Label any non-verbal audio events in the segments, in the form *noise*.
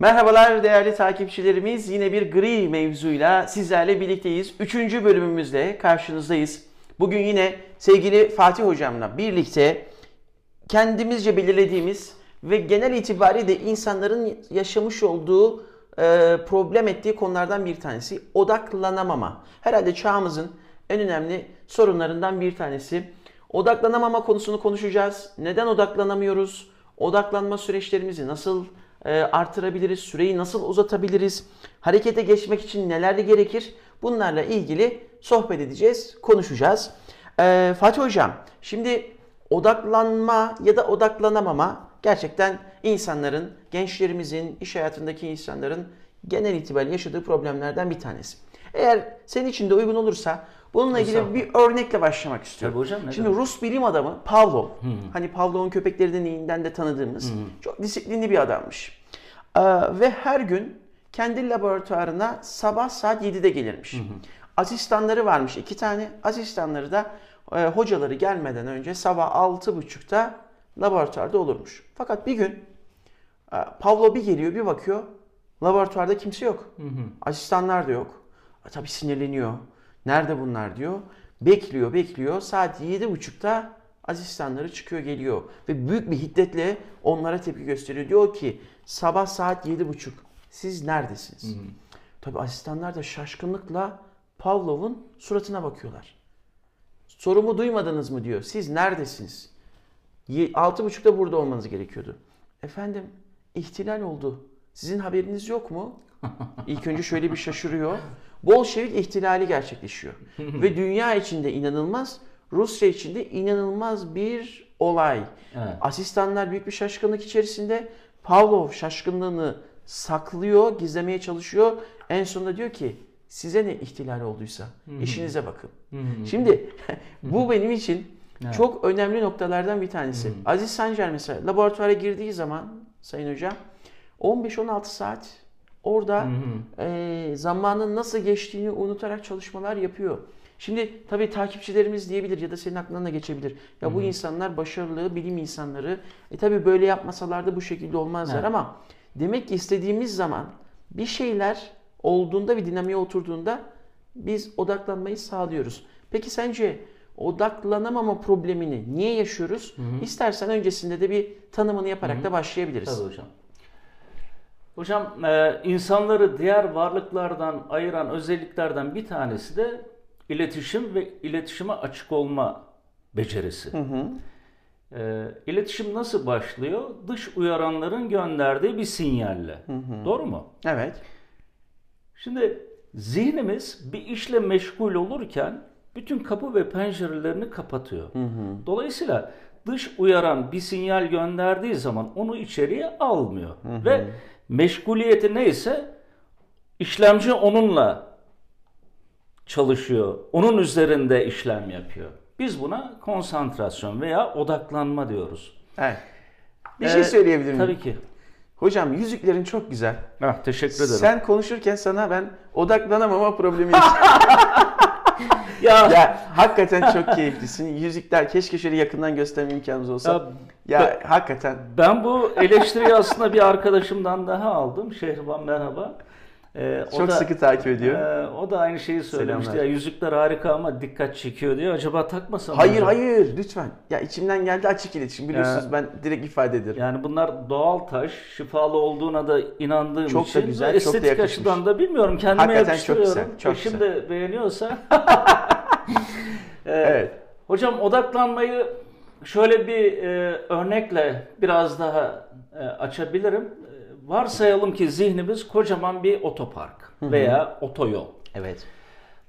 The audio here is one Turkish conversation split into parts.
Merhabalar değerli takipçilerimiz. Yine bir gri mevzuyla sizlerle birlikteyiz. Üçüncü bölümümüzde karşınızdayız. Bugün yine sevgili Fatih Hocam'la birlikte kendimizce belirlediğimiz ve genel itibariyle insanların yaşamış olduğu, e, problem ettiği konulardan bir tanesi odaklanamama. Herhalde çağımızın en önemli sorunlarından bir tanesi. Odaklanamama konusunu konuşacağız. Neden odaklanamıyoruz? Odaklanma süreçlerimizi nasıl e, artırabiliriz? Süreyi nasıl uzatabiliriz? Harekete geçmek için neler gerekir? Bunlarla ilgili sohbet edeceğiz, konuşacağız. E, Fatih Hocam, şimdi odaklanma ya da odaklanamama gerçekten insanların, gençlerimizin, iş hayatındaki insanların genel itibariyle yaşadığı problemlerden bir tanesi. Eğer senin için de uygun olursa bununla ilgili bir örnekle başlamak istiyorum. Tabii hocam, Şimdi demek? Rus bilim adamı Pavlov, hani Pavlov'un köpekleri deneyinden de tanıdığımız çok disiplinli bir adammış. Ee, ve her gün kendi laboratuvarına sabah saat 7'de gelirmiş. Asistanları varmış iki tane. Asistanları da e, hocaları gelmeden önce sabah 6.30'da laboratuvarda olurmuş. Fakat bir gün e, Pavlov bir geliyor bir bakıyor laboratuvarda kimse yok. Asistanlar da yok. E, tabii sinirleniyor. Nerede bunlar diyor. Bekliyor bekliyor. Saat 7.30'da asistanları çıkıyor geliyor. Ve büyük bir hiddetle onlara tepki gösteriyor. Diyor ki sabah saat 7.30 siz neredesiniz? Tabii asistanlar da şaşkınlıkla Pavlov'un suratına bakıyorlar. Sorumu duymadınız mı diyor. Siz neredesiniz? Ye- Altı buçukta burada olmanız gerekiyordu. Efendim ihtilal oldu. Sizin haberiniz yok mu? *laughs* İlk önce şöyle bir şaşırıyor. Bolşevik ihtilali gerçekleşiyor. *laughs* Ve dünya içinde inanılmaz, Rusya içinde inanılmaz bir olay. Evet. Asistanlar büyük bir şaşkınlık içerisinde. Pavlov şaşkınlığını saklıyor, gizlemeye çalışıyor. En sonunda diyor ki size ne ihtilal olduysa işinize bakın. Şimdi *laughs* bu benim için Evet. çok önemli noktalardan bir tanesi. Aziz Sancar mesela laboratuvara girdiği zaman Sayın Hocam 15-16 saat orada e, zamanın nasıl geçtiğini unutarak çalışmalar yapıyor. Şimdi tabii takipçilerimiz diyebilir ya da senin aklından da geçebilir. Ya bu insanlar başarılı bilim insanları. E tabii böyle yapmasalar da bu şekilde olmazlar Evet. ama demek ki istediğimiz zaman bir şeyler olduğunda bir dinamiğe oturduğunda biz odaklanmayı sağlıyoruz. Peki sence odaklanamama problemini niye yaşıyoruz? İstersen öncesinde de bir tanımını yaparak da başlayabiliriz. Tabii hocam. Hocam e, insanları diğer varlıklardan ayıran özelliklerden bir tanesi de iletişim ve iletişime açık olma becerisi. E, iletişim nasıl başlıyor? Dış uyaranların gönderdiği bir sinyalle. Doğru mu? Evet. Şimdi zihnimiz bir işle meşgul olurken bütün kapı ve pencerelerini kapatıyor. Dolayısıyla dış uyaran bir sinyal gönderdiği zaman onu içeriye almıyor. Ve meşguliyeti neyse işlemci onunla çalışıyor. Onun üzerinde işlem yapıyor. Biz buna konsantrasyon veya odaklanma diyoruz. Evet. Bir Ee, şey söyleyebilir miyim? Tabii ki. Hocam yüzüklerin çok güzel. Ah, teşekkür ederim. Sen konuşurken sana ben odaklanamama problemi *laughs* ya, Ya hakikaten çok keyiflisin. Yüzükler keşke şöyle yakından gösterme imkanımız olsa. Ya, hakikaten Ben bu eleştiriyi aslında bir arkadaşımdan daha aldım. Şehriban merhaba. Ee, o çok da, sıkı takip ediyor. e, o da aynı şeyi söylemişti. Selamlar. Ya yüzükler harika ama dikkat çekiyor diyor. Acaba takmasam mı Hayır acaba? hayır lütfen. Ya içimden geldi açık iletişim biliyorsunuz Ee, ben direkt ifade ederim. Yani bunlar doğal taş, şifalı olduğuna da inandığım Çok da için güzel, ve çok da yakışmış. açıdan da bilmiyorum kendime Hakikaten çok güzel, çok Eşim de beğeniyorsa. *laughs* Ee, Evet. Hocam odaklanmayı şöyle bir e, örnekle biraz daha e, açabilirim. E, varsayalım ki zihnimiz kocaman bir otopark veya otoyol. Evet.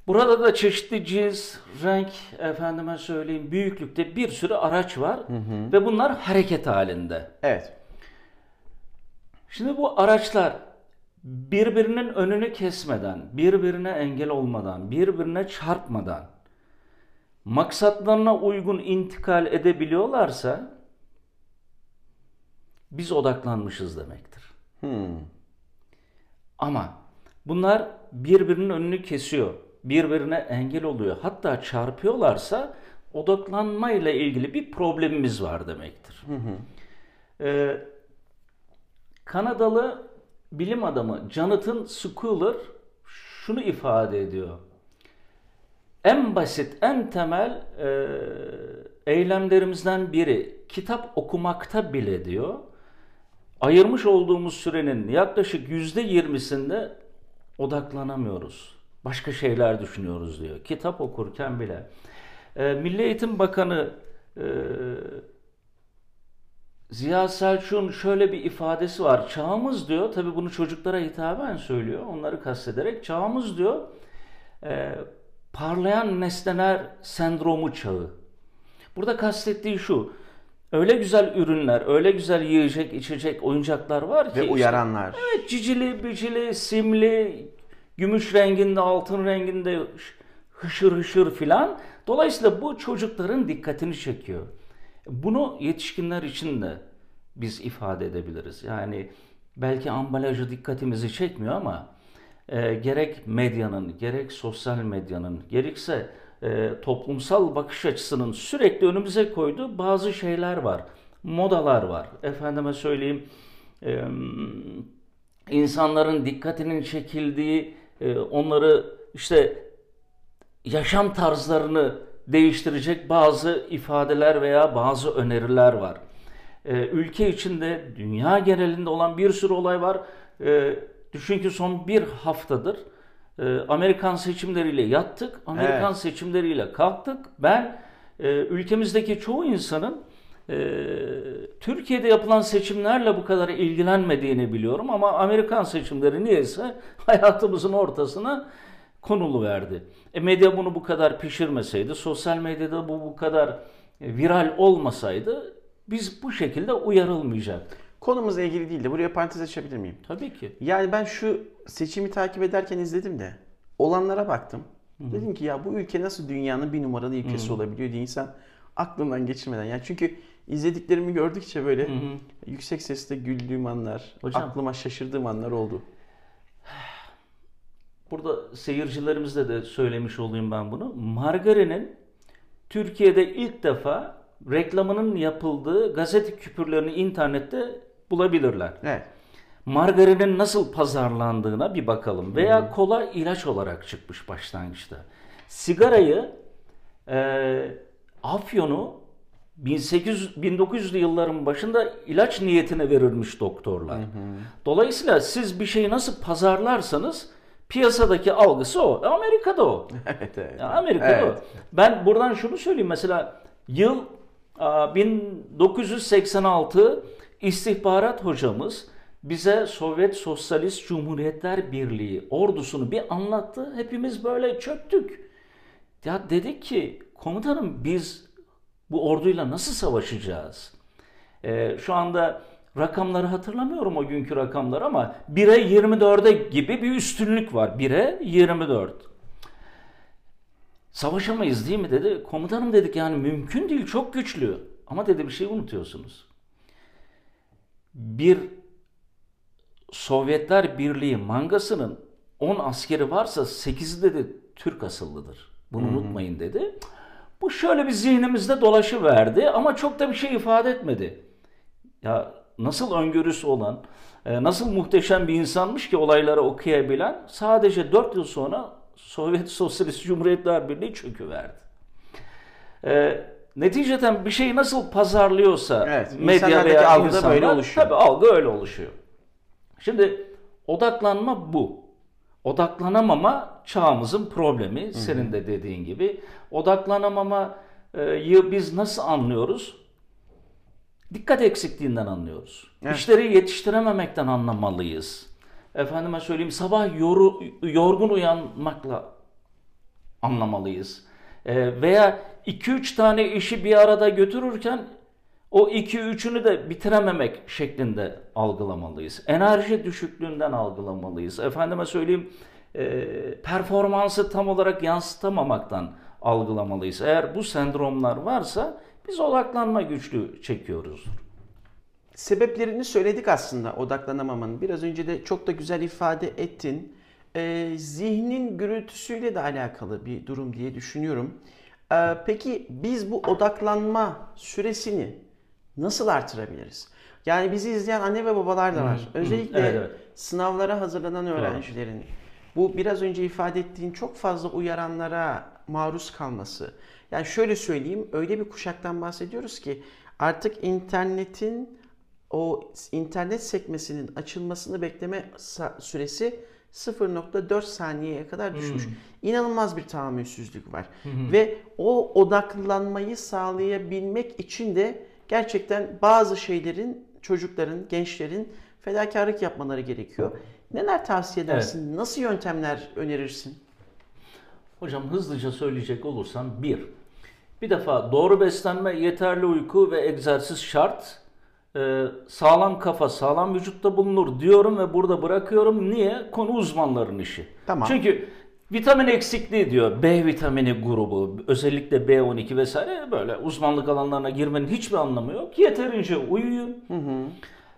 Burada da çeşitli cins, renk, efendime söyleyeyim büyüklükte bir sürü araç var ve bunlar hareket halinde. Evet. Şimdi bu araçlar birbirinin önünü kesmeden, birbirine engel olmadan, birbirine çarpmadan maksatlarına uygun intikal edebiliyorlarsa biz odaklanmışız demektir. Hmm. Ama bunlar birbirinin önünü kesiyor, birbirine engel oluyor. Hatta çarpıyorlarsa odaklanma ile ilgili bir problemimiz var demektir. Ee, Kanadalı bilim adamı Jonathan Schooler şunu ifade ediyor. En basit, en temel e, eylemlerimizden biri kitap okumakta bile diyor. Ayırmış olduğumuz sürenin yaklaşık yüzde yirmisinde odaklanamıyoruz. Başka şeyler düşünüyoruz diyor. Kitap okurken bile. E, Milli Eğitim Bakanı e, Ziya Selçuk'un şöyle bir ifadesi var. Çağımız diyor, tabii bunu çocuklara hitaben söylüyor, onları kastederek. Çağımız diyor, e, parlayan nesneler sendromu çağı. Burada kastettiği şu, öyle güzel ürünler, öyle güzel yiyecek, içecek, oyuncaklar var ki. Ve uyaranlar. Işte, evet, cicili, bicili, simli, gümüş renginde, altın renginde, hışır hışır filan. Dolayısıyla bu çocukların dikkatini çekiyor. Bunu yetişkinler için de biz ifade edebiliriz. Yani belki ambalajı dikkatimizi çekmiyor ama e, gerek medyanın, gerek sosyal medyanın, gerekse e, toplumsal bakış açısının sürekli önümüze koyduğu bazı şeyler var. Modalar var. Efendime söyleyeyim e, insanların dikkatinin çekildiği, e, onları işte yaşam tarzlarını değiştirecek bazı ifadeler veya bazı öneriler var. Ee, ülke içinde, dünya genelinde olan bir sürü olay var. Ee, düşün ki son bir haftadır e, Amerikan seçimleriyle yattık, Amerikan evet. seçimleriyle kalktık. Ben e, ülkemizdeki çoğu insanın e, Türkiye'de yapılan seçimlerle bu kadar ilgilenmediğini biliyorum ama Amerikan seçimleri niyeyse *laughs* hayatımızın ortasına konulu verdi. E medya bunu bu kadar pişirmeseydi, sosyal medyada bu bu kadar e, viral olmasaydı biz bu şekilde uyarılmayacaktık. Konumuzla ilgili değil de buraya parantez açabilir miyim? Tabii ki. Yani ben şu seçimi takip ederken izledim de olanlara baktım. Hı-hı. Dedim ki ya bu ülke nasıl dünyanın bir numaralı ülkesi Hı-hı. olabiliyor diye insan aklından geçirmeden. Yani çünkü izlediklerimi gördükçe böyle Hı-hı. yüksek sesle güldüğüm anlar, Hocam, aklıma şaşırdığım anlar oldu. Burada seyircilerimizle de söylemiş olayım ben bunu. Margarinin Türkiye'de ilk defa reklamının yapıldığı gazete küpürlerini internette bulabilirler. Evet. Margarinin nasıl pazarlandığına bir bakalım. Veya hmm. kola ilaç olarak çıkmış başlangıçta. Sigarayı e, Afyon'u 1800 1900'lü yılların başında ilaç niyetine verilmiş doktorlar. Hı Dolayısıyla siz bir şeyi nasıl pazarlarsanız piyasadaki algısı o. *laughs* Amerika'da o. evet, evet. Amerika'da evet. o. Ben buradan şunu söyleyeyim mesela yıl 1986 istihbarat hocamız bize Sovyet Sosyalist Cumhuriyetler Birliği ordusunu bir anlattı. Hepimiz böyle çöktük. Ya dedik ki komutanım biz bu orduyla nasıl savaşacağız? Ee, şu anda rakamları hatırlamıyorum o günkü rakamlar ama 1'e 24'e gibi bir üstünlük var. 1'e 24. Savaşamayız değil mi dedi. Komutanım dedik yani mümkün değil çok güçlü. Ama dedi bir şey unutuyorsunuz. Bir Sovyetler Birliği mangasının 10 askeri varsa 8'i dedi Türk asıllıdır. Bunu hmm. unutmayın dedi. Bu şöyle bir zihnimizde dolaşı verdi ama çok da bir şey ifade etmedi. Ya nasıl öngörüsü olan, e, nasıl muhteşem bir insanmış ki olayları okuyabilen sadece 4 yıl sonra Sovyet Sosyalist Cumhuriyetler Birliği çöküverdi. E, neticeten bir şeyi nasıl pazarlıyorsa evet, medya veya algı insanlar, böyle oluşuyor. Tabii algı öyle oluşuyor. Şimdi odaklanma bu. Odaklanamama çağımızın problemi. Hı-hı. Senin de dediğin gibi. Odaklanamamayı biz nasıl anlıyoruz? Dikkat eksikliğinden anlıyoruz. Evet. İşleri yetiştirememekten anlamalıyız. Efendime söyleyeyim sabah yoru, yorgun uyanmakla anlamalıyız. E, veya 2-3 tane işi bir arada götürürken o 2-3'ünü de bitirememek şeklinde algılamalıyız. Enerji düşüklüğünden algılamalıyız. Efendime söyleyeyim e, performansı tam olarak yansıtamamaktan algılamalıyız. Eğer bu sendromlar varsa biz odaklanma güçlüğü çekiyoruz. Sebeplerini söyledik aslında odaklanamamanın. Biraz önce de çok da güzel ifade ettin. Ee, zihnin gürültüsüyle de alakalı bir durum diye düşünüyorum. Ee, peki biz bu odaklanma süresini nasıl artırabiliriz? Yani bizi izleyen anne ve babalar da var. Özellikle evet, evet. sınavlara hazırlanan öğrencilerin bu biraz önce ifade ettiğin çok fazla uyaranlara maruz kalması. Yani şöyle söyleyeyim, öyle bir kuşaktan bahsediyoruz ki artık internetin o internet sekmesinin açılmasını bekleme süresi 0.4 saniyeye kadar düşmüş. İnanılmaz bir tahammülsüzlük var. Ve o odaklanmayı sağlayabilmek için de gerçekten bazı şeylerin çocukların, gençlerin fedakarlık yapmaları gerekiyor. Neler tavsiye edersin? Nasıl yöntemler önerirsin? Hocam hızlıca söyleyecek olursam bir, bir defa doğru beslenme, yeterli uyku ve egzersiz şart. Ee, sağlam kafa, sağlam vücutta bulunur diyorum ve burada bırakıyorum. Niye? Konu uzmanların işi. Tamam. Çünkü vitamin eksikliği diyor. B vitamini grubu, özellikle B12 vesaire böyle uzmanlık alanlarına girmenin hiçbir anlamı yok. Yeterince uyuyun.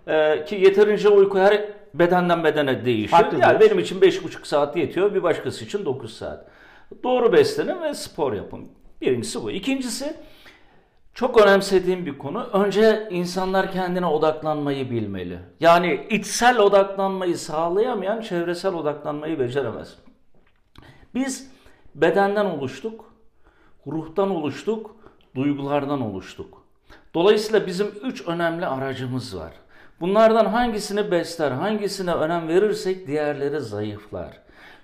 Ee, ki yeterince uyku her bedenden bedene değişir. Farklıdır. Yani benim için 5,5 saat yetiyor, bir başkası için 9 saat. Doğru beslenin ve spor yapın. Birincisi bu. İkincisi çok önemsediğim bir konu. Önce insanlar kendine odaklanmayı bilmeli. Yani içsel odaklanmayı sağlayamayan çevresel odaklanmayı beceremez. Biz bedenden oluştuk, ruhtan oluştuk, duygulardan oluştuk. Dolayısıyla bizim üç önemli aracımız var. Bunlardan hangisini besler, hangisine önem verirsek diğerleri zayıflar.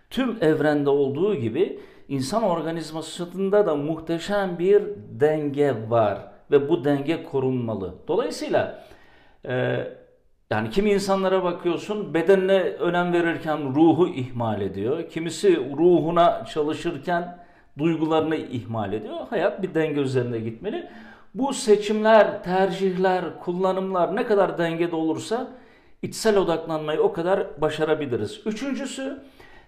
Tüm evrende olduğu gibi insan organizmasında da muhteşem bir denge var ve bu denge korunmalı. Dolayısıyla e, yani kimi insanlara bakıyorsun bedenine önem verirken ruhu ihmal ediyor. Kimisi ruhuna çalışırken duygularını ihmal ediyor. Hayat bir denge üzerinde gitmeli. Bu seçimler, tercihler, kullanımlar ne kadar dengede olursa içsel odaklanmayı o kadar başarabiliriz. Üçüncüsü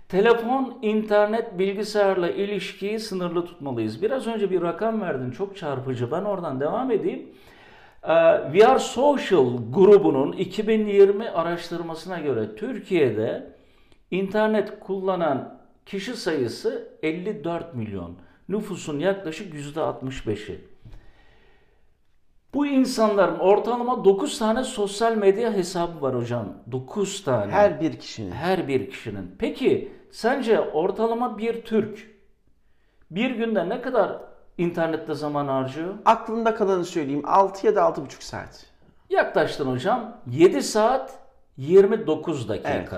telefon, internet, bilgisayarla ilişkiyi sınırlı tutmalıyız. Biraz önce bir rakam verdin çok çarpıcı. Ben oradan devam edeyim. Ee, We Are Social grubunun 2020 araştırmasına göre Türkiye'de internet kullanan kişi sayısı 54 milyon. Nüfusun yaklaşık %65'i. Bu insanların ortalama 9 tane sosyal medya hesabı var hocam. 9 tane. Her bir kişinin. Her bir kişinin. Peki sence ortalama bir Türk bir günde ne kadar internette zaman harcıyor? Aklımda kalanı söyleyeyim. 6 ya da 6,5 saat. Yaklaştın hocam. 7 saat 29 dakika. Evet.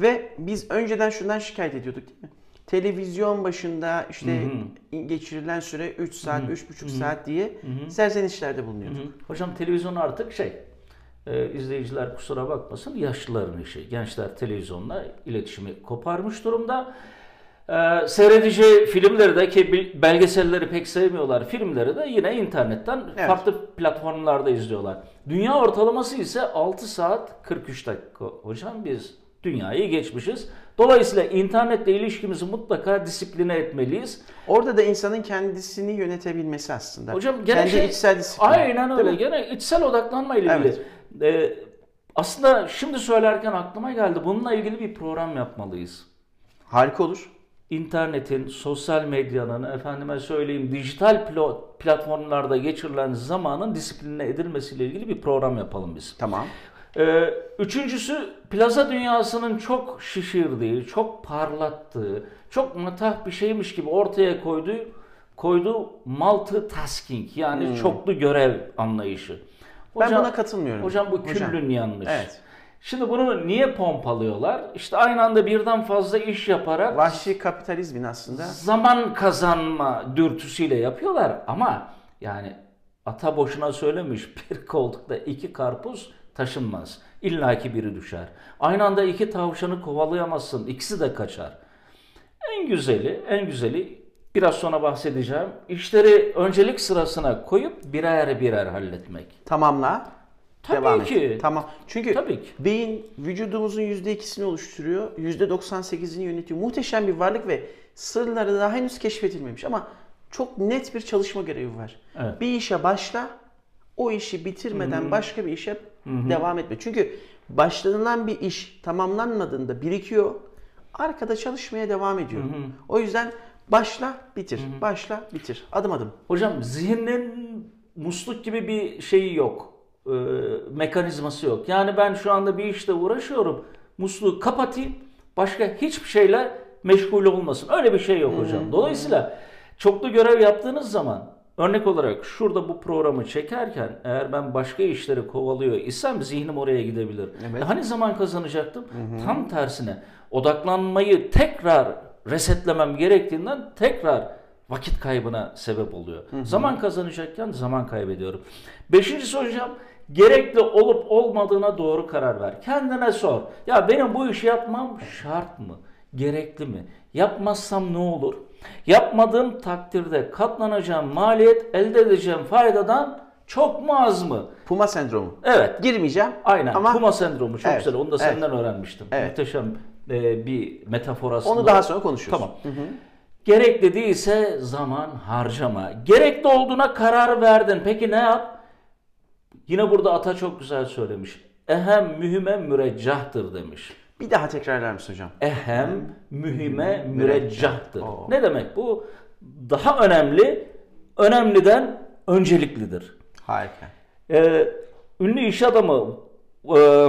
Ve biz önceden şundan şikayet ediyorduk değil mi? Televizyon başında işte geçirilen süre 3 saat, 3,5 saat diye serzenişlerde bulunuyorduk. Hocam televizyon artık şey e, izleyiciler kusura bakmasın yaşlıların işi. Gençler televizyonla iletişimi koparmış durumda. E, seyredici filmleri de ki belgeselleri pek sevmiyorlar. Filmleri de yine internetten Evet. farklı platformlarda izliyorlar. Dünya ortalaması ise 6 saat 43 dakika. Hocam biz dünyayı geçmişiz. Dolayısıyla internetle ilişkimizi mutlaka disipline etmeliyiz. Orada da insanın kendisini yönetebilmesi aslında. Hocam gene Kendi şey, içsel disiplin. Aynen öyle. Gene içsel odaklanma ile ilgili. Ee, aslında şimdi söylerken aklıma geldi. Bununla ilgili bir program yapmalıyız. Harika olur. İnternetin, sosyal medyanın, efendime söyleyeyim dijital platformlarda geçirilen zamanın disipline edilmesiyle ilgili bir program yapalım biz. Tamam. Ee, üçüncüsü plaza dünyasının çok şişirdiği, çok parlattığı, çok matah bir şeymiş gibi ortaya koyduğu koyduğu multitasking yani çoklu görev anlayışı. Ben buna katılmıyorum. Hocam bu Hocam. küllün yanlış. Evet. Şimdi bunu niye pompalıyorlar? İşte aynı anda birden fazla iş yaparak Vahşi kapitalizmin aslında. zaman kazanma dürtüsüyle yapıyorlar ama yani ata boşuna söylemiş bir koltukta iki karpuz taşınmaz. İlla ki biri düşer. Aynı anda iki tavşanı kovalayamazsın. ikisi de kaçar. En güzeli, en güzeli biraz sonra bahsedeceğim. İşleri öncelik sırasına koyup birer birer halletmek. Tamamla. Tabii Devam ki. Et. Tamam. Çünkü Tabii ki. beyin vücudumuzun %2'sini oluşturuyor. %98'ini yönetiyor. Muhteşem bir varlık ve sırları daha henüz keşfedilmemiş ama çok net bir çalışma görevi var. Evet. Bir işe başla, o işi bitirmeden başka bir işe devam etme. Çünkü başlanılan bir iş tamamlanmadığında birikiyor, arkada çalışmaya devam ediyor. O yüzden başla, bitir. Başla, bitir. Adım adım. Hocam zihnin musluk gibi bir şeyi yok. Ee, mekanizması yok. Yani ben şu anda bir işte uğraşıyorum. musluğu kapatayım. Başka hiçbir şeyle meşgul olmasın. Öyle bir şey yok hocam. Dolayısıyla çoklu görev yaptığınız zaman örnek olarak şurada bu programı çekerken eğer ben başka işleri kovalıyor isem zihnim oraya gidebilir. Evet. E Hani zaman kazanacaktım? Tam tersine odaklanmayı tekrar resetlemem gerektiğinden tekrar vakit kaybına sebep oluyor. Zaman kazanacakken zaman kaybediyorum. Beşincisi hocam gerekli olup olmadığına doğru karar ver. Kendine sor. Ya benim bu işi yapmam şart mı? Gerekli mi? Yapmazsam ne olur? Yapmadığım takdirde katlanacağım maliyet elde edeceğim faydadan çok mu az mı? Puma sendromu. Evet. Girmeyeceğim. Aynen. Ama Puma sendromu çok Evet, güzel. Onu da evet. senden öğrenmiştim. Evet. Muhteşem e, bir metafor aslında. onu daha sonra konuşuruz. Tamam. Gerekli değilse zaman harcama. Gerekli olduğuna karar verdin. Peki ne yap? Yine burada ata çok güzel söylemiş. Ehem mühime müreccahtır demiş. Bir daha tekrarlar mısın hocam? Ehem mühime müreccahtır. Oo. Ne demek bu? Daha önemli, önemliden önceliklidir. Harika. Ee, ünlü iş adamı e,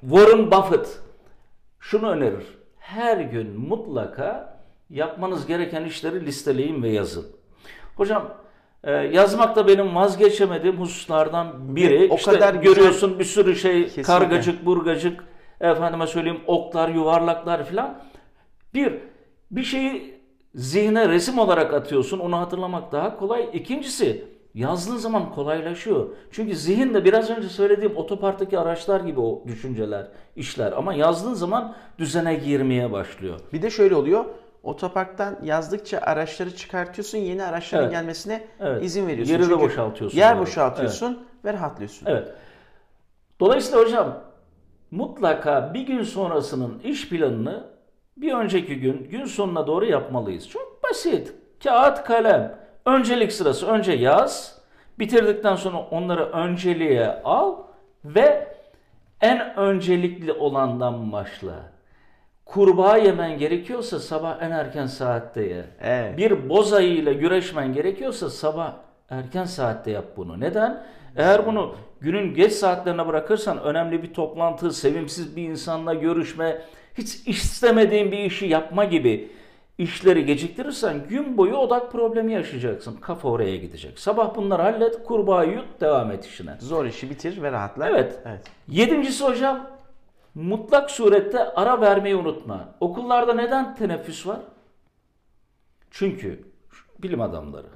Warren Buffett şunu önerir. Her gün mutlaka yapmanız gereken işleri listeleyin ve yazın. Hocam e, yazmak da benim vazgeçemediğim hususlardan biri. O işte kadar güzel- görüyorsun bir sürü şey Kesinlikle. kargacık burgacık efendime söyleyeyim oklar yuvarlaklar filan. Bir bir şeyi zihne resim olarak atıyorsun. Onu hatırlamak daha kolay. İkincisi yazdığın zaman kolaylaşıyor. Çünkü zihin de biraz önce söylediğim otoparktaki araçlar gibi o düşünceler, işler. Ama yazdığın zaman düzene girmeye başlıyor. Bir de şöyle oluyor. Otoparktan yazdıkça araçları çıkartıyorsun. Yeni araçların Evet. gelmesine Evet. izin veriyorsun. Yeri de Çünkü boşaltıyorsun Yer yani. boşaltıyorsun ve rahatlıyorsun. Evet. Dolayısıyla hocam mutlaka bir gün sonrasının iş planını bir önceki gün, gün sonuna doğru yapmalıyız. Çok basit. Kağıt, kalem. Öncelik sırası önce yaz. Bitirdikten sonra onları önceliğe al ve en öncelikli olandan başla. Kurbağa yemen gerekiyorsa sabah en erken saatte ye. Evet. Bir boz ayıyla güreşmen gerekiyorsa sabah erken saatte yap bunu. Neden? Eğer bunu günün geç saatlerine bırakırsan önemli bir toplantı, sevimsiz bir insanla görüşme, hiç istemediğin bir işi yapma gibi işleri geciktirirsen gün boyu odak problemi yaşayacaksın. Kafa oraya gidecek. Sabah bunları hallet, kurbağayı yut, devam et işine. Zor işi bitir ve rahatla. Evet. evet. Yedincisi hocam, mutlak surette ara vermeyi unutma. Okullarda neden teneffüs var? Çünkü bilim adamları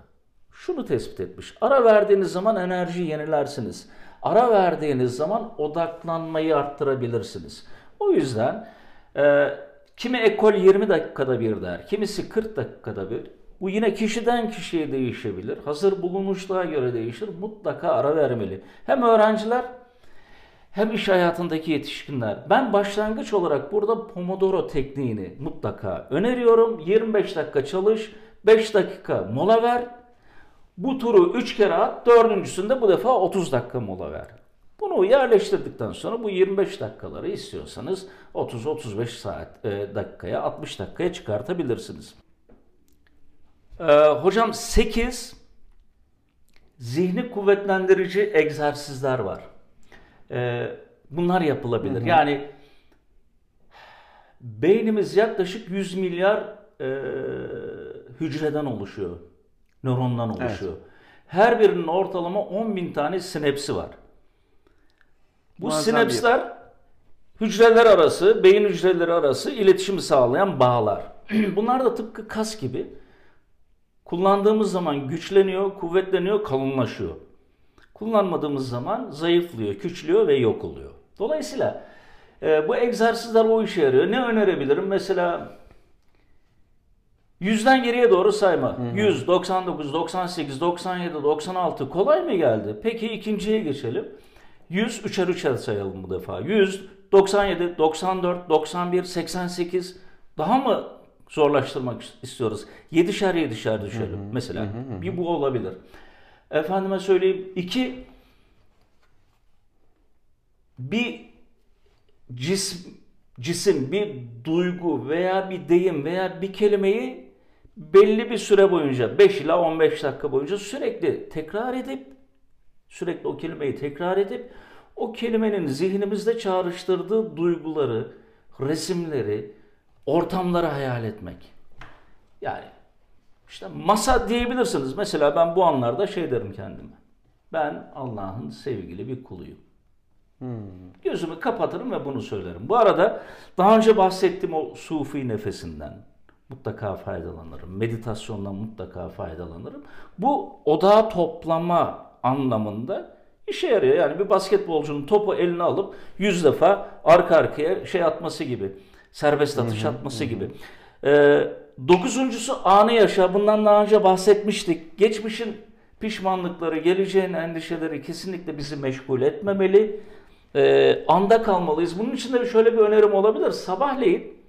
şunu tespit etmiş. Ara verdiğiniz zaman enerji yenilersiniz. Ara verdiğiniz zaman odaklanmayı arttırabilirsiniz. O yüzden e, kimi ekol 20 dakikada bir der, kimisi 40 dakikada bir. Bu yine kişiden kişiye değişebilir. Hazır bulunmuşluğa göre değişir. Mutlaka ara vermeli. Hem öğrenciler hem iş hayatındaki yetişkinler. Ben başlangıç olarak burada Pomodoro tekniğini mutlaka öneriyorum. 25 dakika çalış, 5 dakika mola ver. Bu turu 3 kere at, dördüncüsünde bu defa 30 dakika mola ver. Bunu yerleştirdikten sonra bu 25 dakikaları istiyorsanız 30-35 saat e, dakikaya, 60 dakikaya çıkartabilirsiniz. Ee, hocam 8 zihni kuvvetlendirici egzersizler var. Ee, bunlar yapılabilir. Yani beynimiz yaklaşık 100 milyar e, hücreden oluşuyor. Nörondan oluşuyor. Her birinin ortalama 10 bin tane sinepsi var. Bu Muazzam sinapslar hücreler arası, beyin hücreleri arası iletişimi sağlayan bağlar. *clears throat* Bunlar da tıpkı kas gibi kullandığımız zaman güçleniyor, kuvvetleniyor, kalınlaşıyor. Kullanmadığımız zaman zayıflıyor, küçülüyor ve yok oluyor. Dolayısıyla e, bu egzersizler o işe yarıyor. Ne önerebilirim? Mesela yüzden geriye doğru sayma. 100, 99, 98, 97, 96 kolay mı geldi? Peki ikinciye geçelim. 100, üçer üçer sayalım bu defa. 100, 97, 94, 91, 88 daha mı zorlaştırmak istiyoruz? Yedişer yedişer düşelim mesela. Bir bu olabilir. Efendime söyleyeyim. iki bir cisim, cisim, bir duygu veya bir deyim veya bir kelimeyi belli bir süre boyunca 5 ila 15 dakika boyunca sürekli tekrar edip sürekli o kelimeyi tekrar edip o kelimenin zihnimizde çağrıştırdığı duyguları, resimleri, ortamları hayal etmek. Yani işte masa diyebilirsiniz. Mesela ben bu anlarda şey derim kendime. Ben Allah'ın sevgili bir kuluyum. Gözümü kapatırım ve bunu söylerim. Bu arada daha önce bahsettiğim o sufi nefesinden mutlaka faydalanırım. Meditasyondan mutlaka faydalanırım. Bu odağı toplama anlamında işe yarıyor. Yani bir basketbolcunun topu eline alıp yüz defa arka arkaya şey atması gibi. Serbest atış atması gibi. Ee, dokuzuncusu anı yaşa. Bundan daha önce bahsetmiştik. Geçmişin pişmanlıkları, geleceğin endişeleri kesinlikle bizi meşgul etmemeli. Ee, anda kalmalıyız. Bunun için de şöyle bir önerim olabilir. Sabahleyin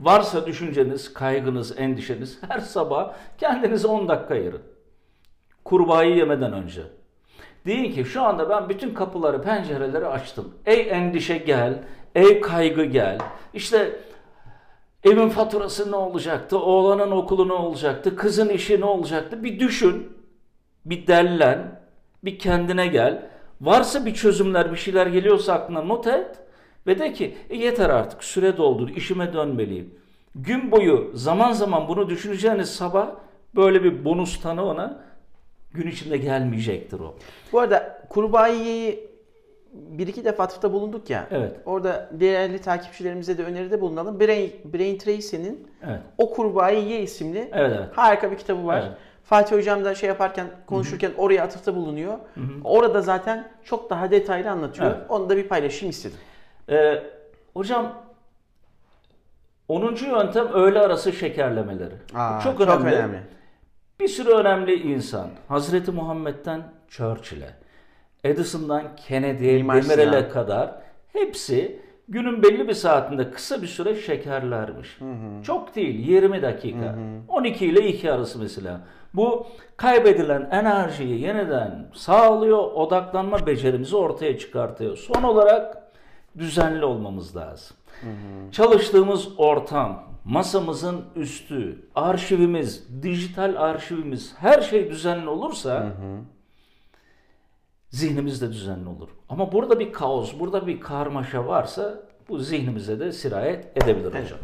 varsa düşünceniz, kaygınız, endişeniz her sabah kendinize 10 dakika ayırın. Kurbağayı yemeden önce. Deyin ki şu anda ben bütün kapıları, pencereleri açtım. Ey endişe gel, ey kaygı gel. İşte evin faturası ne olacaktı, oğlanın okulu ne olacaktı, kızın işi ne olacaktı? Bir düşün, bir dellen, bir kendine gel. Varsa bir çözümler, bir şeyler geliyorsa aklına not et. Ve de ki e yeter artık süre doldu işime dönmeliyim. Gün boyu zaman zaman bunu düşüneceğiniz sabah böyle bir bonus tanı ona gün içinde gelmeyecektir o. Bu arada kurbağayı bir iki defa atıfta bulunduk ya. Evet. Orada değerli takipçilerimize de öneride bulunalım. Brain, Brain Tracy'nin Evet. O Kurbağayı Ye isimli Evet, evet. harika bir kitabı var. Evet. Fatih Hocam da şey yaparken, konuşurken oraya atıfta bulunuyor. Orada zaten çok daha detaylı anlatıyor. Evet. Onu da bir paylaşayım istedim. Ee, hocam 10. yöntem öğle arası şekerlemeleri. Bu çok, önemli. Bir sürü önemli insan. Hazreti Muhammed'den Churchill'e, Edison'dan Kennedy'ye, Demirel'e kadar hepsi günün belli bir saatinde kısa bir süre şekerlermiş. Çok değil 20 dakika. 12 ile 2 arası mesela. Bu kaybedilen enerjiyi yeniden sağlıyor, odaklanma becerimizi ortaya çıkartıyor. Son olarak düzenli olmamız lazım. Çalıştığımız ortam, masamızın üstü, arşivimiz, dijital arşivimiz her şey düzenli olursa zihnimiz de düzenli olur. Ama burada bir kaos, burada bir karmaşa varsa bu zihnimize de sirayet edebilir hocam.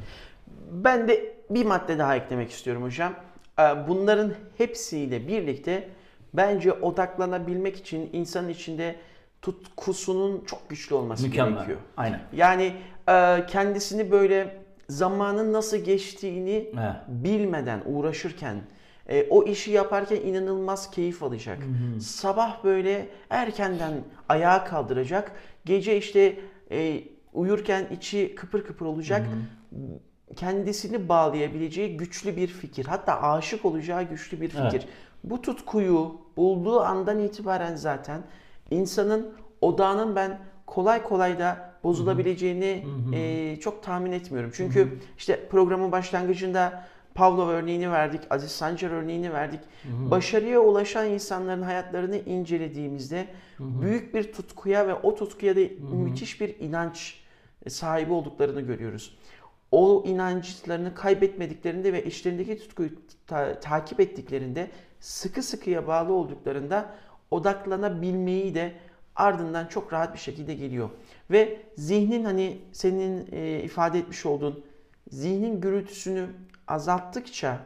Ben de bir madde daha eklemek istiyorum hocam. Ee, Bunların hepsiyle birlikte bence odaklanabilmek için insanın içinde tutkusunun çok güçlü olması Mükemmel. gerekiyor. Aynen. Yani e, kendisini böyle zamanın nasıl geçtiğini Evet. bilmeden uğraşırken e, o işi yaparken inanılmaz keyif alacak. Sabah böyle erkenden ayağa kaldıracak. Gece işte e, uyurken içi kıpır kıpır olacak. Kendisini bağlayabileceği güçlü bir fikir. Hatta aşık olacağı güçlü bir fikir. Evet. Bu tutkuyu bulduğu andan itibaren zaten insanın odağının ben kolay kolay da bozulabileceğini e, çok tahmin etmiyorum. Çünkü işte programın başlangıcında Pavlov örneğini verdik, Aziz Sancar örneğini verdik. Başarıya ulaşan insanların hayatlarını incelediğimizde büyük bir tutkuya ve o tutkuya da müthiş bir inanç sahibi olduklarını görüyoruz. O inançlarını kaybetmediklerinde ve içlerindeki tutkuyu ta- takip ettiklerinde sıkı sıkıya bağlı olduklarında odaklanabilmeyi de ardından çok rahat bir şekilde geliyor. Ve zihnin hani senin e, ifade etmiş olduğun zihnin gürültüsünü azalttıkça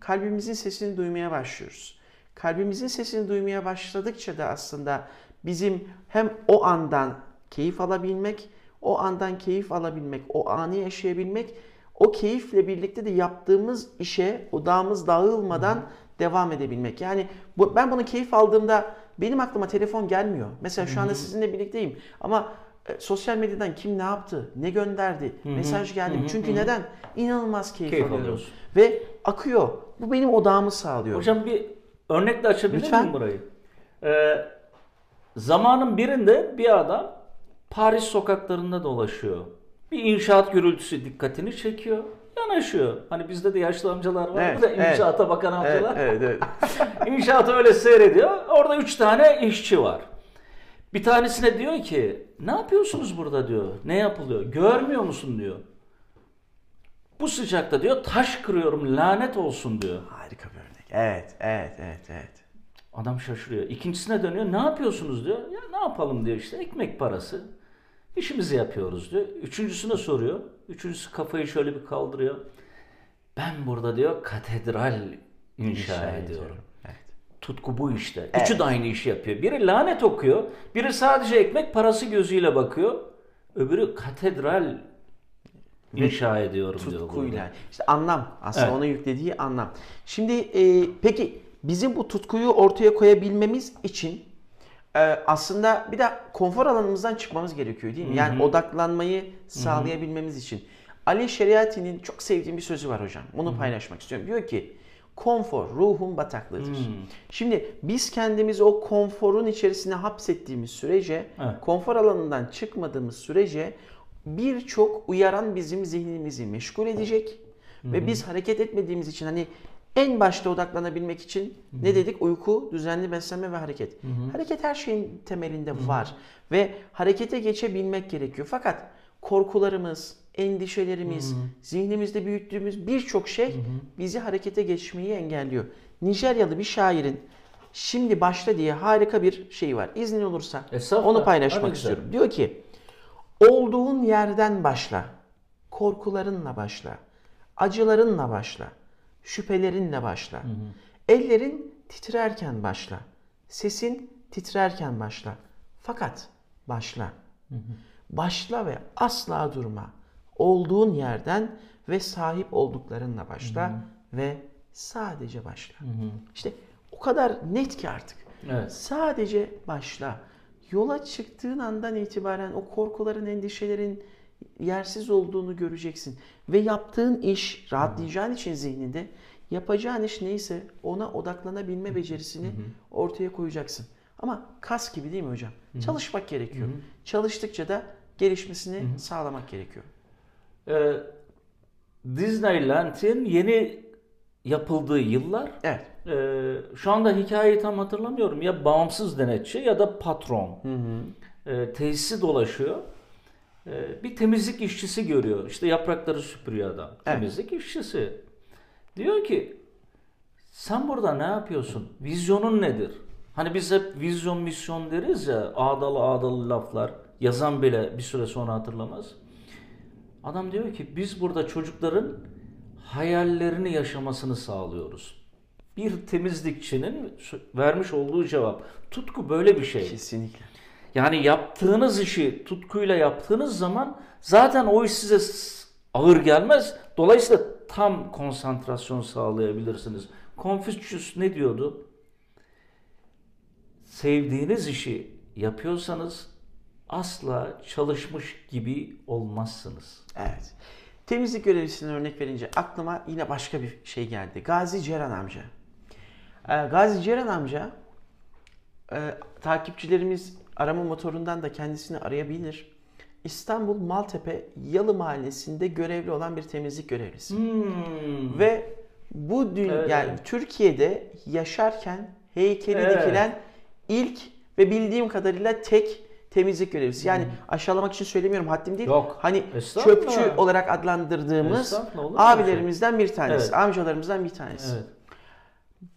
kalbimizin sesini duymaya başlıyoruz. Kalbimizin sesini duymaya başladıkça da aslında bizim hem o andan keyif alabilmek, o andan keyif alabilmek, o anı yaşayabilmek, o keyifle birlikte de yaptığımız işe odağımız dağılmadan devam edebilmek. Yani bu, ben bunu keyif aldığımda benim aklıma telefon gelmiyor. Mesela şu anda sizinle birlikteyim ama e, sosyal medyadan kim ne yaptı, ne gönderdi, mesaj geldi. mi? Çünkü neden? İnanılmaz keyif, Keyif alıyorum. alıyorsun. Ve akıyor. Bu benim odağımı sağlıyor. Hocam bir örnekle açabilir Lütfen. miyim burayı? Ee, zamanın birinde bir adam Paris sokaklarında dolaşıyor. Bir inşaat gürültüsü dikkatini çekiyor. Yanaşıyor. Hani bizde de yaşlı amcalar var Evet, da evet. inşaata bakan evet, amcalar. evet, evet. *laughs* İnşaatı öyle seyrediyor. Orada üç tane işçi var. Bir tanesine diyor ki ne yapıyorsunuz burada diyor. Ne yapılıyor? Görmüyor musun diyor. Bu sıcakta diyor taş kırıyorum lanet olsun diyor. Harika bir örnek. Evet, evet, evet, evet. Adam şaşırıyor. İkincisine dönüyor. Ne yapıyorsunuz diyor. Ya ne yapalım diyor işte ekmek parası. İşimizi yapıyoruz diyor. Üçüncüsüne soruyor. Üçüncüsü kafayı şöyle bir kaldırıyor. Ben burada diyor katedral inşa, İnşa ediyorum. ediyorum. Evet. Tutku bu işte. Üçü de aynı işi yapıyor. Biri lanet okuyor. Biri sadece ekmek parası gözüyle bakıyor. Öbürü katedral inşa ediyorum diyor. burada. tutkuyla. İşte anlam aslında Evet. ona yüklediği anlam. Şimdi e, peki bizim bu tutkuyu ortaya koyabilmemiz için aslında bir de konfor alanımızdan çıkmamız gerekiyor değil mi? Yani odaklanmayı sağlayabilmemiz için. Ali Şeriati'nin çok sevdiğim bir sözü var hocam. Bunu paylaşmak istiyorum. Diyor ki konfor ruhun bataklığıdır. Şimdi biz kendimizi o konforun içerisine hapsettiğimiz sürece, Evet. konfor alanından çıkmadığımız sürece birçok uyaran bizim zihnimizi meşgul edecek ve biz hareket etmediğimiz için hani en başta odaklanabilmek için ne dedik? Uyku, düzenli beslenme ve hareket. Hareket her şeyin temelinde var ve harekete geçebilmek gerekiyor. Fakat korkularımız, endişelerimiz, zihnimizde büyüttüğümüz birçok şey bizi harekete geçmeyi engelliyor. Nijeryalı bir şairin Şimdi başla diye harika bir şey var. İznin olursa onu paylaşmak güzel. istiyorum. Diyor ki olduğun yerden başla. Korkularınla başla. Acılarınla başla. Şüphelerinle başla. Ellerin titrerken başla. Sesin titrerken başla. Fakat başla. Başla ve asla durma. Olduğun yerden ve sahip olduklarınla başla ve sadece başla. İşte o kadar net ki artık. Evet. Sadece başla. Yola çıktığın andan itibaren o korkuların, endişelerin yersiz olduğunu göreceksin. Ve yaptığın iş, rahatlayacağın için zihninde yapacağın iş neyse ona odaklanabilme becerisini ortaya koyacaksın. Ama kas gibi değil mi hocam? Çalışmak gerekiyor. Çalıştıkça da gelişmesini sağlamak gerekiyor. Ee, Disneyland'in yeni yapıldığı yıllar Evet. Ee, şu anda hikayeyi tam hatırlamıyorum. Ya bağımsız denetçi ya da patron. Ee, tesisi dolaşıyor. Ee, bir temizlik işçisi görüyor. İşte yaprakları süpürüyor adam. Evet. Temizlik işçisi. Diyor ki sen burada ne yapıyorsun? Vizyonun nedir? Hani biz hep vizyon misyon deriz ya ağdalı ağdalı laflar. Yazan bile bir süre sonra hatırlamaz. Adam diyor ki biz burada çocukların hayallerini yaşamasını sağlıyoruz. Bir temizlikçinin vermiş olduğu cevap. Tutku böyle bir şey. Kesinlikle. Yani yaptığınız işi tutkuyla yaptığınız zaman zaten o iş size ağır gelmez. Dolayısıyla tam konsantrasyon sağlayabilirsiniz. Confucius ne diyordu? Sevdiğiniz işi yapıyorsanız asla çalışmış gibi olmazsınız. Evet. Temizlik görevlisinden örnek verince aklıma yine başka bir şey geldi. Gazi Ceren amca. Ee, Gazi Ceren amca e, takipçilerimiz arama motorundan da kendisini arayabilir. İstanbul Maltepe Yalı Mahallesi'nde görevli olan bir temizlik görevlisi. Hmm. Ve bu dün Evet, yani. Türkiye'de yaşarken heykeli Evet. dikilen ilk ve bildiğim kadarıyla tek temizlik görevlisi. Yani aşağılamak için söylemiyorum haddim değil. Yok. Hani çöpçü olarak adlandırdığımız öyle abilerimizden bir tanesi, Evet. amcalarımızdan bir tanesi. Evet.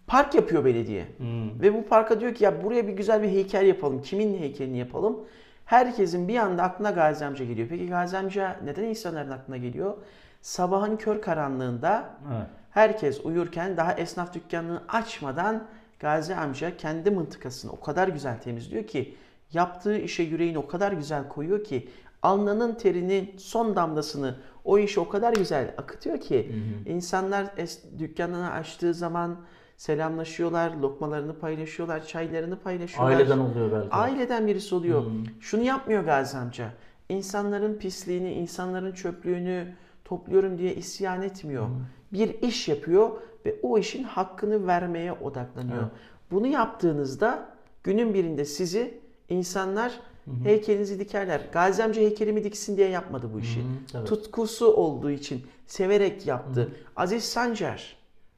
Park yapıyor belediye. Hmm. Ve bu parka diyor ki ya buraya bir güzel bir heykel yapalım. Kimin heykelini yapalım? Herkesin bir anda aklına Gazi amca geliyor. Peki Gazi amca neden insanların aklına geliyor? Sabahın kör karanlığında Evet. herkes uyurken daha esnaf dükkanını açmadan Gazi amca kendi mıntıkasını o kadar güzel temizliyor ki yaptığı işe yüreğini o kadar güzel koyuyor ki alnının terinin son damlasını o işe o kadar güzel akıtıyor ki insanlar es- dükkanını açtığı zaman selamlaşıyorlar, lokmalarını paylaşıyorlar, çaylarını paylaşıyorlar. Aileden oluyor belki. Aileden birisi oluyor. Şunu yapmıyor Gazi amca. İnsanların pisliğini, insanların çöplüğünü topluyorum diye isyan etmiyor. Bir iş yapıyor ve o işin hakkını vermeye odaklanıyor. Evet. Bunu yaptığınızda günün birinde sizi insanlar heykelinizi dikerler. Gazi amca heykelimi diksin diye yapmadı bu işi. Hı, evet. Tutkusu olduğu için severek yaptı. Aziz Sancar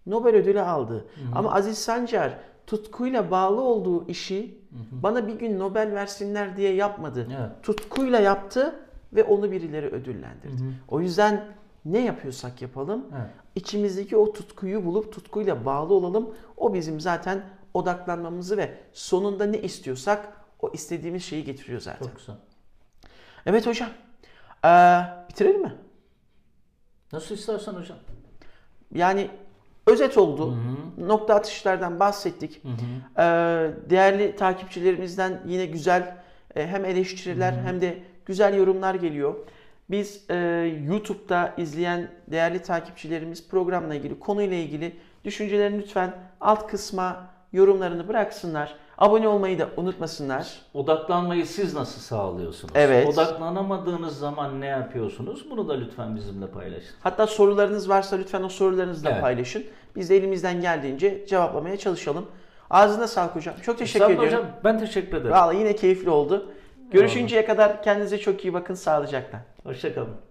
Nobel ödülü aldı. Ama Aziz Sancar tutkuyla bağlı olduğu işi bana bir gün Nobel versinler diye yapmadı. Evet. Tutkuyla yaptı ve onu birileri ödüllendirdi. O yüzden ne yapıyorsak yapalım Evet. içimizdeki o tutkuyu bulup tutkuyla bağlı olalım. O bizim zaten odaklanmamızı ve sonunda ne istiyorsak o istediğimiz şeyi getiriyor zaten. Çok güzel. Evet hocam. Ee, bitirelim mi? Nasıl istersen hocam. Yani özet oldu. Nokta atışlardan bahsettik. Ee, değerli takipçilerimizden yine güzel e, hem eleştiriler hem de güzel yorumlar geliyor. Biz e, YouTube'da izleyen değerli takipçilerimiz programla ilgili, konuyla ilgili düşüncelerini lütfen alt kısma yorumlarını bıraksınlar. Abone olmayı da unutmasınlar. Odaklanmayı siz nasıl sağlıyorsunuz? Evet. Odaklanamadığınız zaman ne yapıyorsunuz? Bunu da lütfen bizimle paylaşın. Hatta sorularınız varsa lütfen o sorularınızı da Evet. paylaşın. Biz de elimizden geldiğince cevaplamaya çalışalım. Ağzına sağlık hocam. Çok teşekkür Sağ olun ediyorum. hocam. Ben teşekkür ederim. Vallahi yine keyifli oldu. Görüşünceye kadar kendinize çok iyi bakın. Sağlıcakla. Hoşçakalın.